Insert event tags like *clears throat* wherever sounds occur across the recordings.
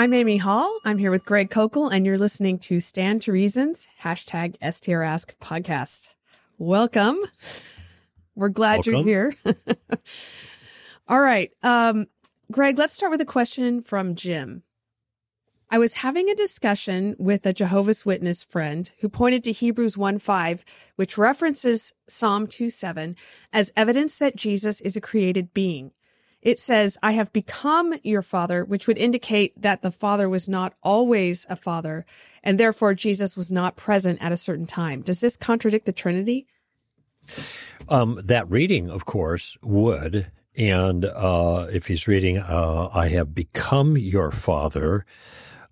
I'm Amy Hall. I'm here with Greg Koukl, and you're listening to Stand to Reason's, hashtag STRask podcast. Welcome. We're glad Welcome. you're here. *laughs* All right. Um, Greg, let's start with a question from Jim. I was having a discussion with a Jehovah's Witness friend who pointed to Hebrews 1 5, which references Psalm 2 7 as evidence that Jesus is a created being. It says, I have become your father, which would indicate that the father was not always a father, and therefore Jesus was not present at a certain time. Does this contradict the Trinity? Um, that reading, of course, would. And uh, if he's reading, uh, I have become your father,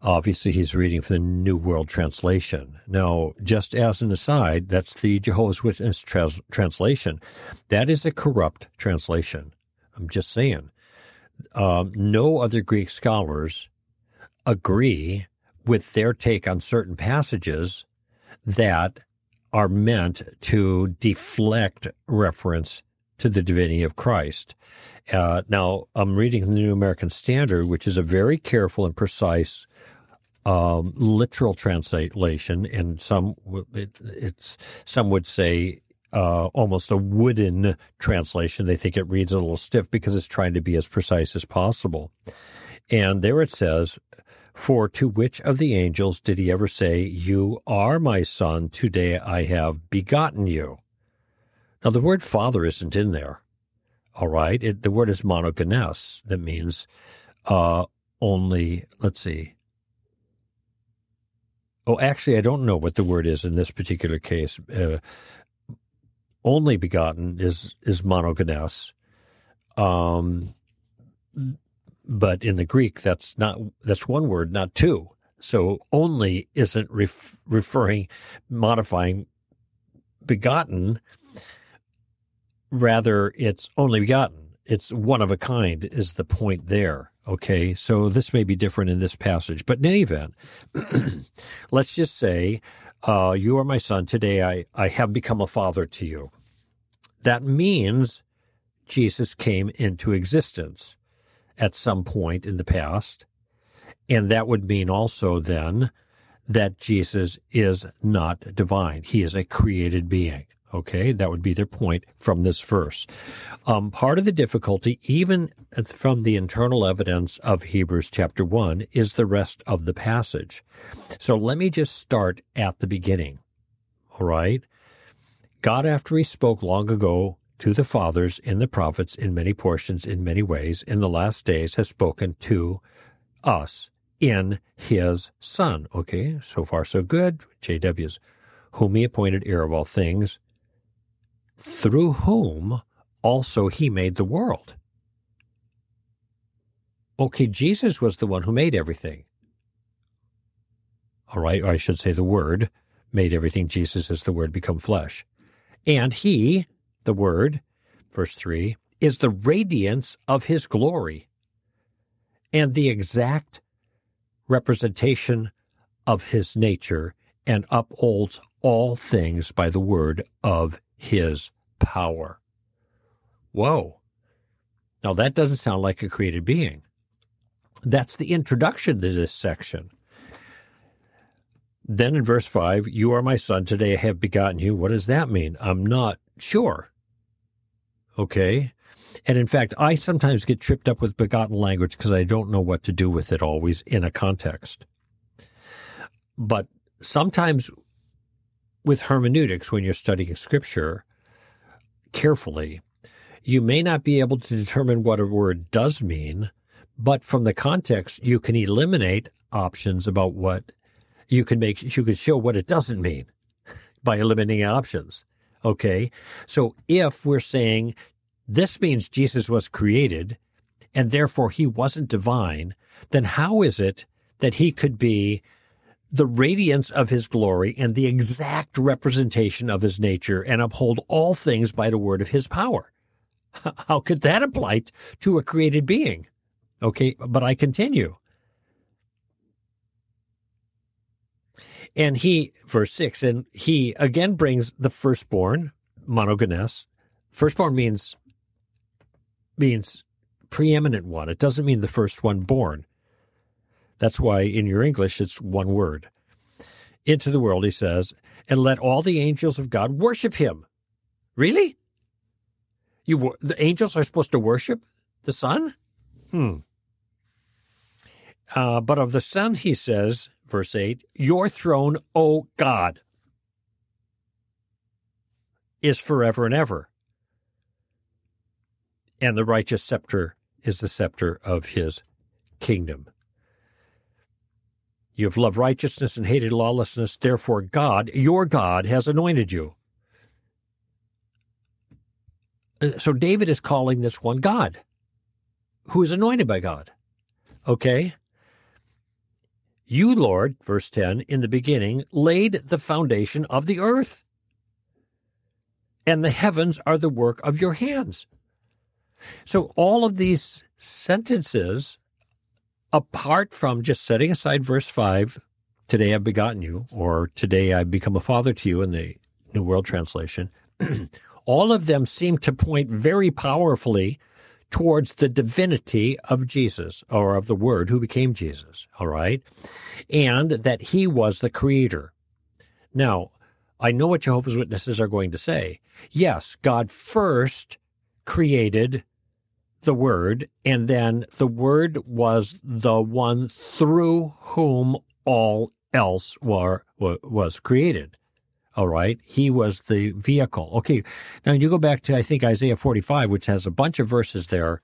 obviously he's reading from the New World Translation. Now, just as an aside, that's the Jehovah's Witness trans- translation. That is a corrupt translation. I'm just saying. Um, no other Greek scholars agree with their take on certain passages that are meant to deflect reference to the divinity of Christ. Uh, now, I'm reading the New American Standard, which is a very careful and precise um, literal translation, and some it, it's some would say uh, almost a wooden translation. They think it reads a little stiff because it's trying to be as precise as possible. And there it says, For to which of the angels did he ever say, You are my son, today I have begotten you? Now, the word father isn't in there. All right. It, the word is monogenes. That means uh, only, let's see. Oh, actually, I don't know what the word is in this particular case. Uh, only begotten is is monogenes. Um, but in the Greek, that's not that's one word, not two. So only isn't ref, referring, modifying begotten. Rather, it's only begotten. It's one of a kind is the point there. Okay, so this may be different in this passage, but in any event, *clears throat* let's just say, uh, "You are my son. Today, I I have become a father to you." That means Jesus came into existence at some point in the past. And that would mean also then that Jesus is not divine. He is a created being. Okay, that would be their point from this verse. Um, part of the difficulty, even from the internal evidence of Hebrews chapter 1, is the rest of the passage. So let me just start at the beginning. All right. God, after he spoke long ago to the fathers in the prophets in many portions, in many ways, in the last days has spoken to us in his Son. Okay, so far so good. JW's, whom he appointed heir of all things, through whom also he made the world. Okay, Jesus was the one who made everything. All right, or I should say the Word made everything. Jesus is the Word become flesh. And he, the Word, verse 3, is the radiance of his glory and the exact representation of his nature and upholds all things by the word of his power. Whoa. Now that doesn't sound like a created being. That's the introduction to this section. Then in verse 5, you are my son, today I have begotten you. What does that mean? I'm not sure. Okay. And in fact, I sometimes get tripped up with begotten language because I don't know what to do with it always in a context. But sometimes with hermeneutics, when you're studying scripture carefully, you may not be able to determine what a word does mean, but from the context, you can eliminate options about what you can make, you can show what it doesn't mean *laughs* by eliminating options. Okay. So if we're saying this means Jesus was created and therefore he wasn't divine, then how is it that he could be the radiance of his glory and the exact representation of his nature and uphold all things by the word of his power? *laughs* How could that apply to a created being? Okay, but I continue. And he, verse 6, and he again brings the firstborn, monogenes. Firstborn means means preeminent one. It doesn't mean the first one born. That's why in your English it's one word. Into the world, he says, and let all the angels of God worship him. Really? You the angels are supposed to worship the Son? Hmm. Uh, but of the Son, he says, verse 8, Your throne, O God, is forever and ever. And the righteous scepter is the scepter of his kingdom. You have loved righteousness and hated lawlessness. Therefore, God, your God, has anointed you. Uh, so David is calling this one God, who is anointed by God. Okay? You, Lord, verse 10, in the beginning, laid the foundation of the earth, and the heavens are the work of your hands. So all of these sentences apart from just setting aside verse 5, today I've begotten you, or today I've become a father to you in the New World Translation, *clears throat* all of them seem to point very powerfully towards the divinity of Jesus or of the Word who became Jesus, all right? And that he was the creator. Now, I know what Jehovah's Witnesses are going to say. Yes, God first created the Word, and then the Word was the one through whom all else were, was created. All right. He was the vehicle. Okay. Now you go back to, I think, Isaiah 45, which has a bunch of verses there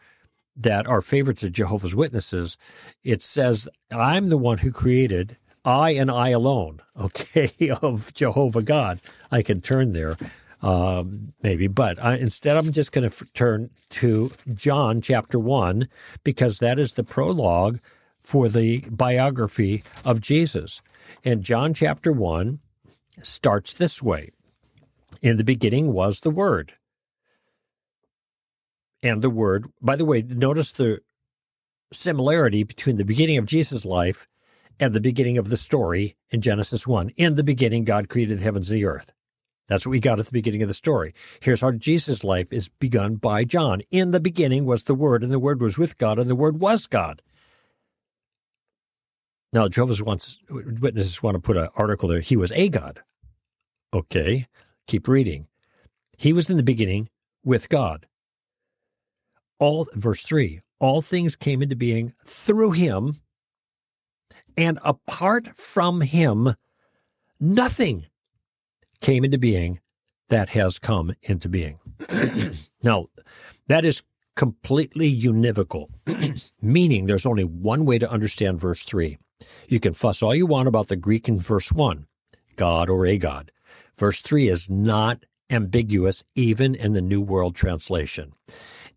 that are favorites of Jehovah's Witnesses. It says, I'm the one who created, I and I alone, *laughs* okay, of Jehovah God. I can turn there um, maybe. But I, instead, I'm just going to f- turn to John chapter 1 because that is the prologue for the biography of Jesus. And John chapter 1 starts this way In the beginning was the Word. And the Word, by the way, notice the similarity between the beginning of Jesus' life and the beginning of the story in Genesis 1. In the beginning, God created the heavens and the earth. That's what we got at the beginning of the story. Here's how Jesus' life is begun by John. In the beginning was the Word, and the Word was with God, and the Word was God. Now, Jehovah's wants, Witnesses want to put an article there. He was a God. Okay, keep reading. He was in the beginning with God. All verse three. All things came into being through him, and apart from him, nothing came into being that has come into being. *clears throat* now, that is completely univocal, *clears throat* meaning there's only one way to understand verse 3. You can fuss all you want about the Greek in verse 1, God or a God. Verse 3 is not ambiguous even in the New World Translation.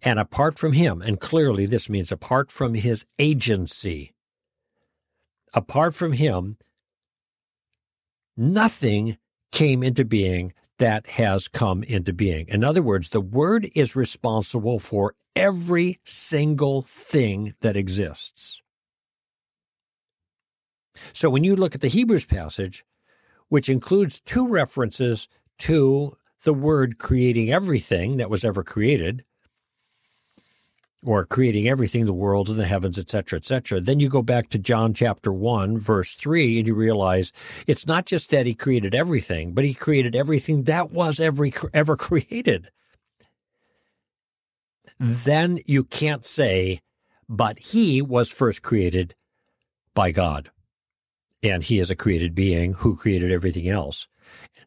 And apart from him, and clearly this means apart from his agency, apart from him, nothing came into being that has come into being. In other words, the Word is responsible for every single thing that exists. So when you look at the Hebrews passage, which includes two references to the Word creating everything that was ever created, or creating everything, the world and the heavens, etc., etc. Then you go back to John chapter 1, verse 3, and you realize it's not just that he created everything, but he created everything that was ever, ever created. Then you can't say, but he was first created by God. And he is a created being who created everything else.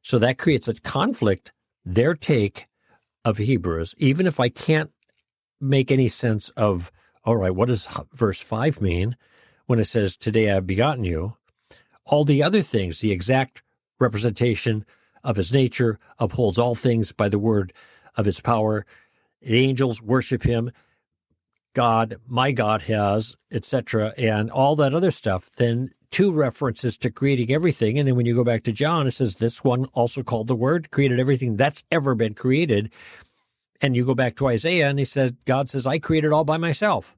So that creates a conflict, their take of Hebrews, even if I can't make any sense of, all right, what does verse 5 mean when it says, Today I've begotten you? All the other things, the exact representation of his nature, upholds all things by the word of his power. The angels worship him. God, my God has, etc., and all that other stuff, then two references to creating everything. And then when you go back to John, it says this one also called the Word created everything that's ever been created. And you go back to Isaiah and he says, God says, I created all by myself.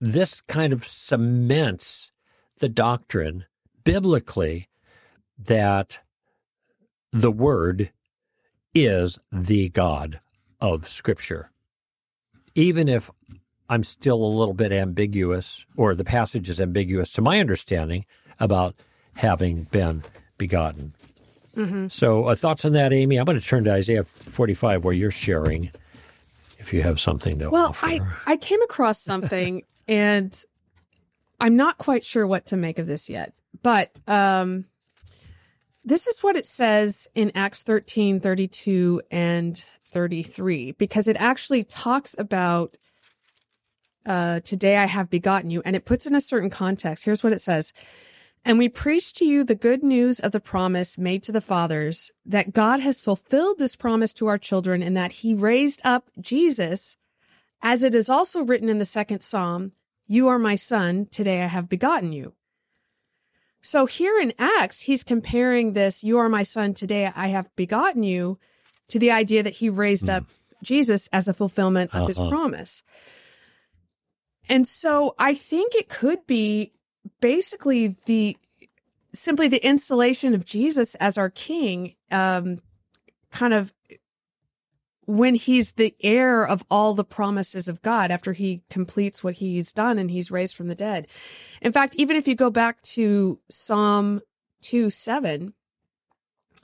This kind of cements the doctrine biblically that the Word is the God of Scripture. Even if I'm still a little bit ambiguous, or the passage is ambiguous to my understanding about having been begotten. Mm-hmm. So, uh, thoughts on that, Amy? I'm going to turn to Isaiah 45, where you're sharing. If you have something to well, offer. I I came across something, *laughs* and I'm not quite sure what to make of this yet. But um, this is what it says in Acts 13, 32, and 33, because it actually talks about uh, today I have begotten you, and it puts in a certain context. Here's what it says. And we preach to you the good news of the promise made to the fathers that God has fulfilled this promise to our children and that he raised up Jesus, as it is also written in the second Psalm, You are my son, today I have begotten you. So here in Acts, he's comparing this, You are my son, today I have begotten you, to the idea that he raised mm. up Jesus as a fulfillment of uh-huh. his promise. And so I think it could be basically the simply the installation of Jesus as our king, um, kind of when he's the heir of all the promises of God after he completes what he's done and he's raised from the dead. In fact, even if you go back to Psalm 2 7,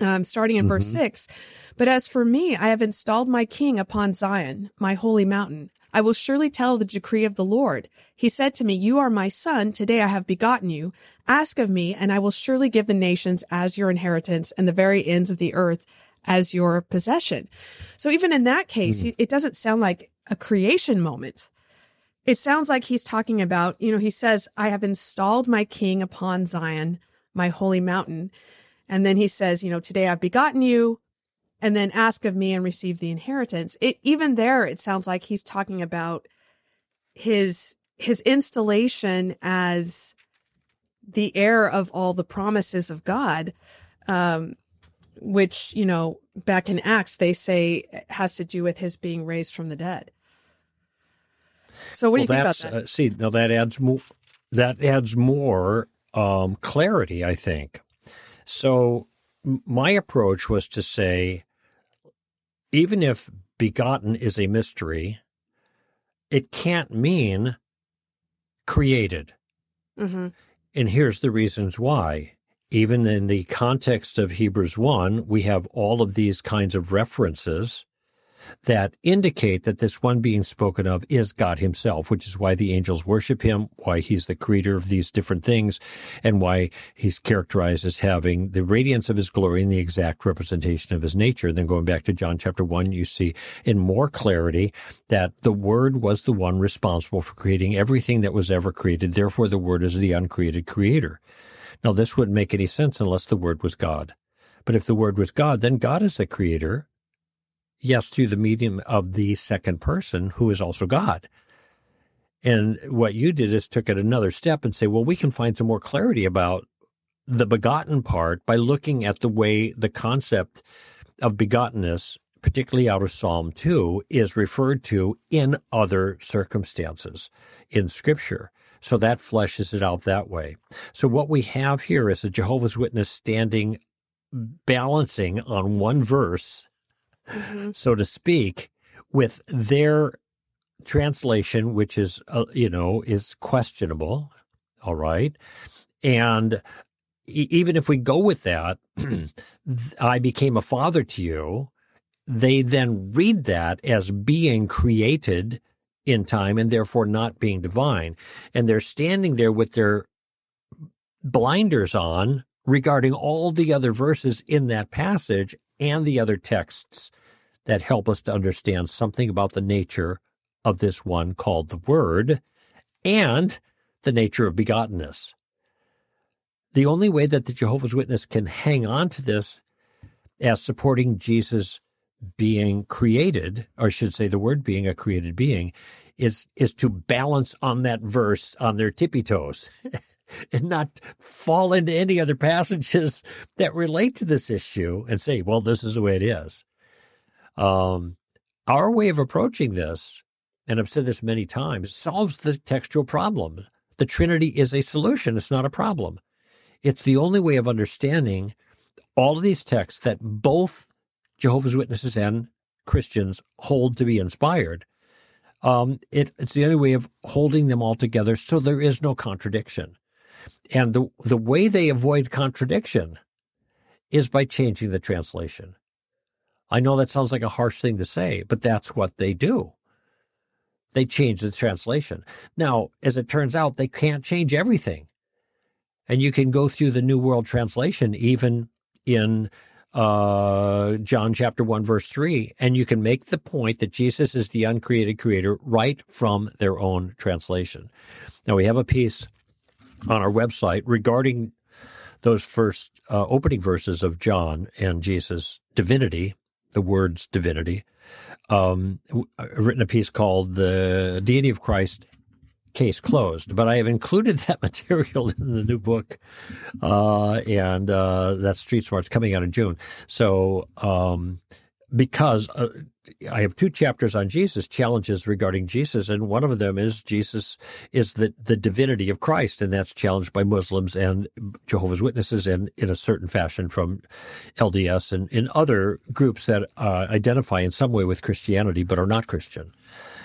um, starting in mm-hmm. verse 6, but as for me, I have installed my king upon Zion, my holy mountain. I will surely tell the decree of the Lord. He said to me, You are my son. Today I have begotten you. Ask of me, and I will surely give the nations as your inheritance and the very ends of the earth as your possession. So even in that case, mm. it doesn't sound like a creation moment. It sounds like he's talking about, you know, he says, I have installed my king upon Zion, my holy mountain. And then he says, you know, today I've begotten you and then ask of me and receive the inheritance. It even there it sounds like he's talking about his his installation as the heir of all the promises of God, um, which you know back in Acts they say has to do with his being raised from the dead. So what well, do you think about that? Uh, see, now that adds more. That adds more um, clarity, I think. So my approach was to say even if begotten is a mystery, it can't mean created. Mm-hmm. And here's the reasons why. Even in the context of Hebrews 1, we have all of these kinds of references that indicate that this one being spoken of is God himself, which is why the angels worship him, why he's the creator of these different things, and why he's characterized as having the radiance of his glory and the exact representation of his nature. Then going back to John chapter 1, you see in more clarity that the Word was the one responsible for creating everything that was ever created. Therefore, the Word is the uncreated creator. Now, this wouldn't make any sense unless the Word was God. But if the Word was God, then God is the creator, yes, through the medium of the second person who is also God. And what you did is took it another step and say, well, we can find some more clarity about the begotten part by looking at the way the concept of begottenness, particularly out of Psalm 2, is referred to in other circumstances in Scripture. So that fleshes it out that way. So what we have here is a Jehovah's Witness standing balancing on one verse mm-hmm. so to speak, with their translation, which is, uh, you know, is questionable. All right. And e- even if we go with that, *clears throat* I became a father to you, they then read that as being created in time and therefore not being divine. And they're standing there with their blinders on regarding all the other verses in that passage and the other texts that help us to understand something about the nature of this one called the Word and the nature of begottenness. The only way that the Jehovah's Witness can hang on to this as supporting Jesus being created, or I should say the Word being a created being, is is to balance on that verse on their tippy toes. *laughs* and not fall into any other passages that relate to this issue and say, well, this is the way it is. Um, our way of approaching this, and I've said this many times, solves the textual problem. The Trinity is a solution, it's not a problem. It's the only way of understanding all of these texts that both Jehovah's Witnesses and Christians hold to be inspired. Um, it, it's the only way of holding them all together so there is no contradiction. And the, the way they avoid contradiction is by changing the translation. I know that sounds like a harsh thing to say, but that's what they do. They change the translation. Now, as it turns out, they can't change everything. And you can go through the New World Translation, even in uh, John chapter 1, verse 3, and you can make the point that Jesus is the uncreated creator right from their own translation. Now, we have a piece on our website regarding those first uh, opening verses of John and Jesus' divinity, the words divinity. Um, I've written a piece called The Deity of Christ case closed. But I have included *laughs* that material in the new book, uh, and uh, that's Street Smarts coming out in June. So um, because uh, I have two chapters on Jesus, challenges regarding Jesus, and one of them is Jesus is the, the divinity of Christ, and that's challenged by Muslims and Jehovah's Witnesses, and in a certain fashion from LDS and in other groups that uh, identify in some way with Christianity but are not Christian.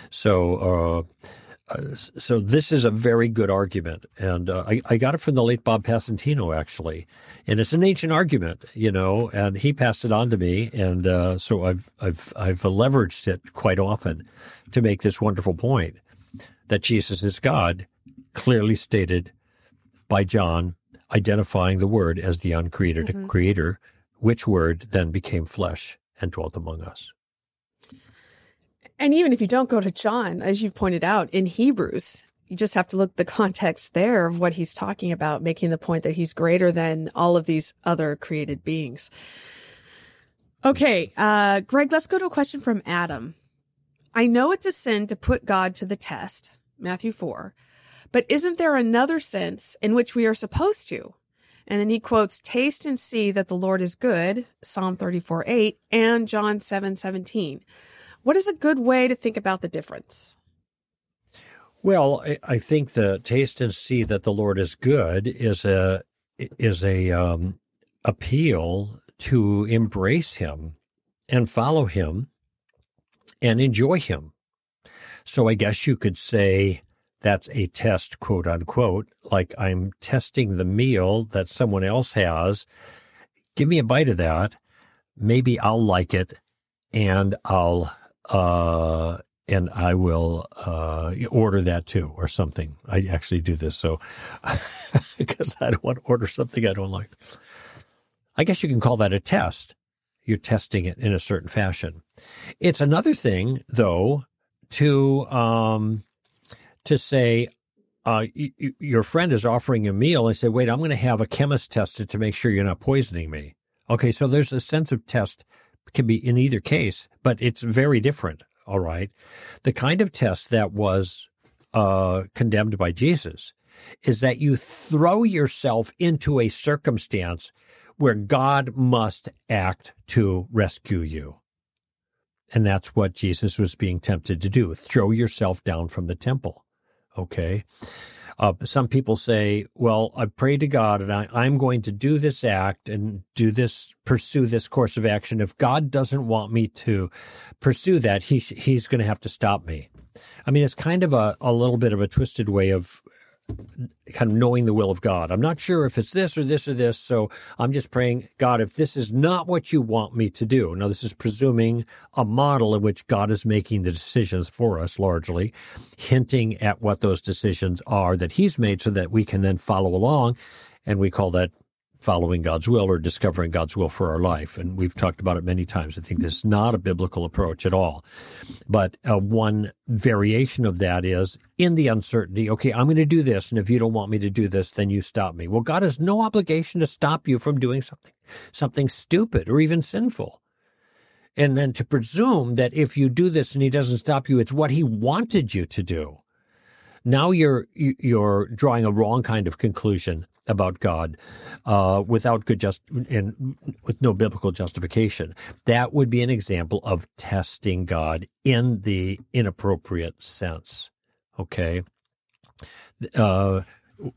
So uh, uh, so this is a very good argument, and uh, I, I, got it from the late Bob Passantino actually, and it's an ancient argument, you know, and he passed it on to me, and uh, so I've I've I've leveraged it quite often to make this wonderful point that Jesus is God, clearly stated by John, identifying the Word as the uncreated mm-hmm. Creator, which Word then became flesh and dwelt among us. And even if you don't go to John, as you've pointed out in Hebrews, you just have to look the context there of what he's talking about, making the point that he's greater than all of these other created beings. Okay, uh, Greg, let's go to a question from Adam. I know it's a sin to put God to the test, Matthew 4, but isn't there another sense in which we are supposed to? And then he quotes, taste and see that the Lord is good, Psalm 34, 8, and John 7, 17. What is a good way to think about the difference? Well, I think the taste and see that the Lord is good is a is a um, appeal to embrace Him and follow Him and enjoy Him. So I guess you could say that's a test, quote unquote, like I'm testing the meal that someone else has. Give me a bite of that. Maybe I'll like it and I'll uh, and I will uh, order that too, or something. I actually do this so *laughs* because I don't want to order something I don't like. I guess you can call that a test. You're testing it in a certain fashion. It's another thing, though, to um, to say uh, y- y- your friend is offering a meal and say, "Wait, I'm going to have a chemist test it to make sure you're not poisoning me." Okay, so there's a sense of test can be in either case, but it's very different. All right. The kind of test that was uh, condemned by Jesus is that you throw yourself into a circumstance where God must act to rescue you. And that's what Jesus was being tempted to do throw yourself down from the temple. Okay. Uh, some people say, well, I pray to God and I, I'm going to do this act and do this, pursue this course of action. If God doesn't want me to pursue that, he, he's going to have to stop me. I mean, it's kind of a, a little bit of a twisted way of kind of knowing the will of God. I'm not sure if it's this or this or this, so I'm just praying, God, if this is not what you want me to do. Now, this is presuming a model in which God is making the decisions for us largely, hinting at what those decisions are that He's made so that we can then follow along. And we call that following God's will or discovering God's will for our life. And we've talked about it many times. I think this is not a biblical approach at all. But uh, one variation of that is in the uncertainty, okay, I'm going to do this. And if you don't want me to do this, then you stop me. Well, God has no obligation to stop you from doing something, something stupid or even sinful. And then to presume that if you do this and he doesn't stop you, it's what he wanted you to do. Now you're you're drawing a wrong kind of conclusion about God uh, without good just and with no biblical justification. That would be an example of testing God in the inappropriate sense. Okay. Uh,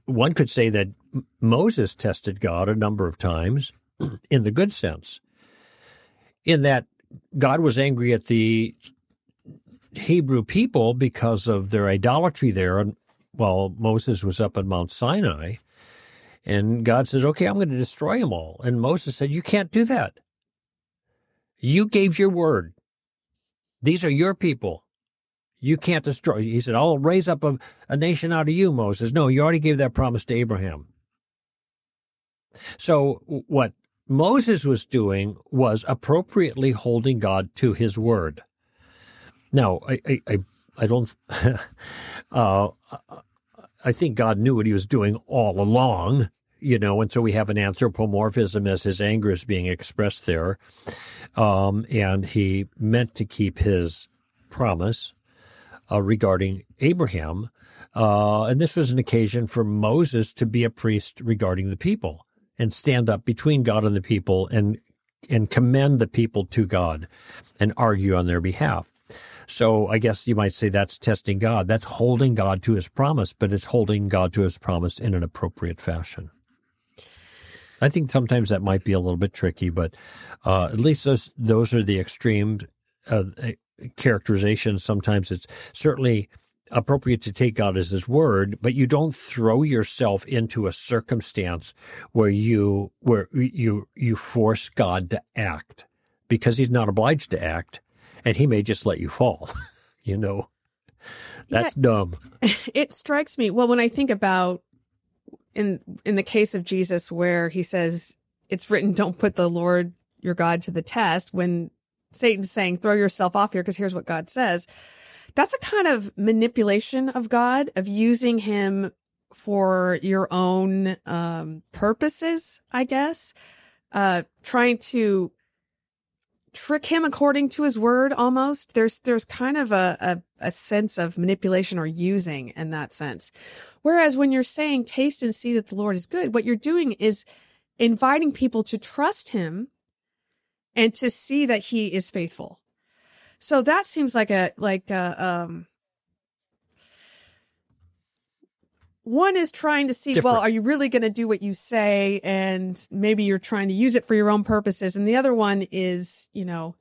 one could say that Moses tested God a number of times *clears throat* in the good sense, in that God was angry at the Hebrew people because of their idolatry there. And while Moses was up at Mount Sinai, and God says, "Okay, I'm going to destroy them all." And Moses said, "You can't do that. You gave your word. These are your people. You can't destroy." He said, "I'll raise up a, a nation out of you, Moses." No, you already gave that promise to Abraham. So what Moses was doing was appropriately holding God to his word. Now, I, I, I, don't, *laughs* uh, I think God knew what he was doing all along, you know, and so we have an anthropomorphism as his anger is being expressed there. Um, and he meant to keep his promise uh, regarding Abraham. Uh, and this was an occasion for Moses to be a priest regarding the people and stand up between God and the people and and commend the people to God and argue on their behalf. So I guess you might say that's testing God. That's holding God to his promise, but it's holding God to his promise in an appropriate fashion. I think sometimes that might be a little bit tricky, but uh, at least those those are the extreme uh, characterizations. Sometimes it's certainly appropriate to take God as his word, but you don't throw yourself into a circumstance where you where you you force God to act because he's not obliged to act and he may just let you fall. *laughs* you know. That's yeah, dumb. *laughs* It strikes me well when I think about in in the case of Jesus where he says it's written don't put the Lord your God to the test when Satan's saying throw yourself off here because here's what God says that's a kind of manipulation of God, of using him for your own um, purposes, I guess. Uh, trying to trick him according to his word almost. There's there's kind of a, a, a sense of manipulation or using in that sense. Whereas when you're saying taste and see that the Lord is good, what you're doing is inviting people to trust him and to see that he is faithful. So that seems like a like a um one is trying to see Different. well are you really going to do what you say? And maybe you're trying to use it for your own purposes. And the other one is you know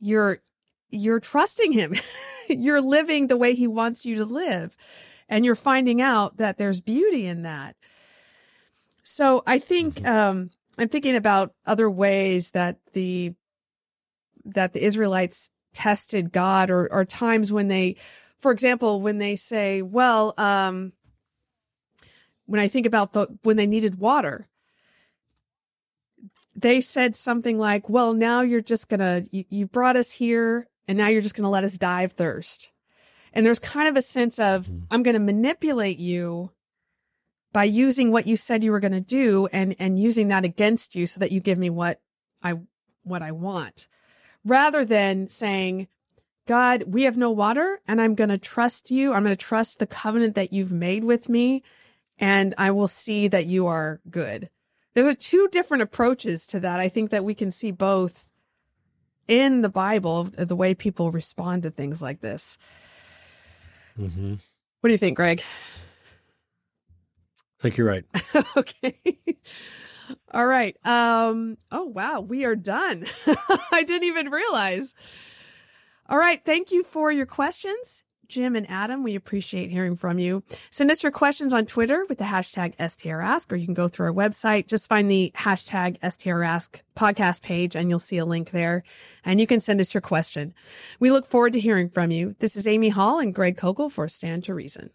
you're you're trusting him. *laughs* You're living the way he wants you to live. And you're finding out that there's beauty in that. So i think mm-hmm. um i'm thinking about other ways that the that the israelites tested God or, or times when they, for example, when they say, well, um, when I think about the, when they needed water, they said something like, well, now you're just gonna, you, you brought us here and now you're just gonna let us die of thirst. And there's kind of a sense of, mm-hmm. I'm going to manipulate you by using what you said you were going to do and, and using that against you so that you give me what I, what I want rather than saying, God, we have no water and I'm going to trust you. I'm going to trust the covenant that you've made with me and I will see that you are good. There's a two different approaches to that. I think that we can see both in the Bible, the way people respond to things like this. Mm-hmm. What do you think, Greg? I think you're right. *laughs* okay. All right. Um, oh, wow. We are done. *laughs* I didn't even realize. All right. Thank you for your questions. Jim and Adam, we appreciate hearing from you. Send us your questions on Twitter with the hashtag STRask, or you can go through our website. Just find the hashtag STRask podcast page and you'll see a link there and you can send us your question. We look forward to hearing from you. This is Amy Hall and Greg Koukl for Stand to Reason.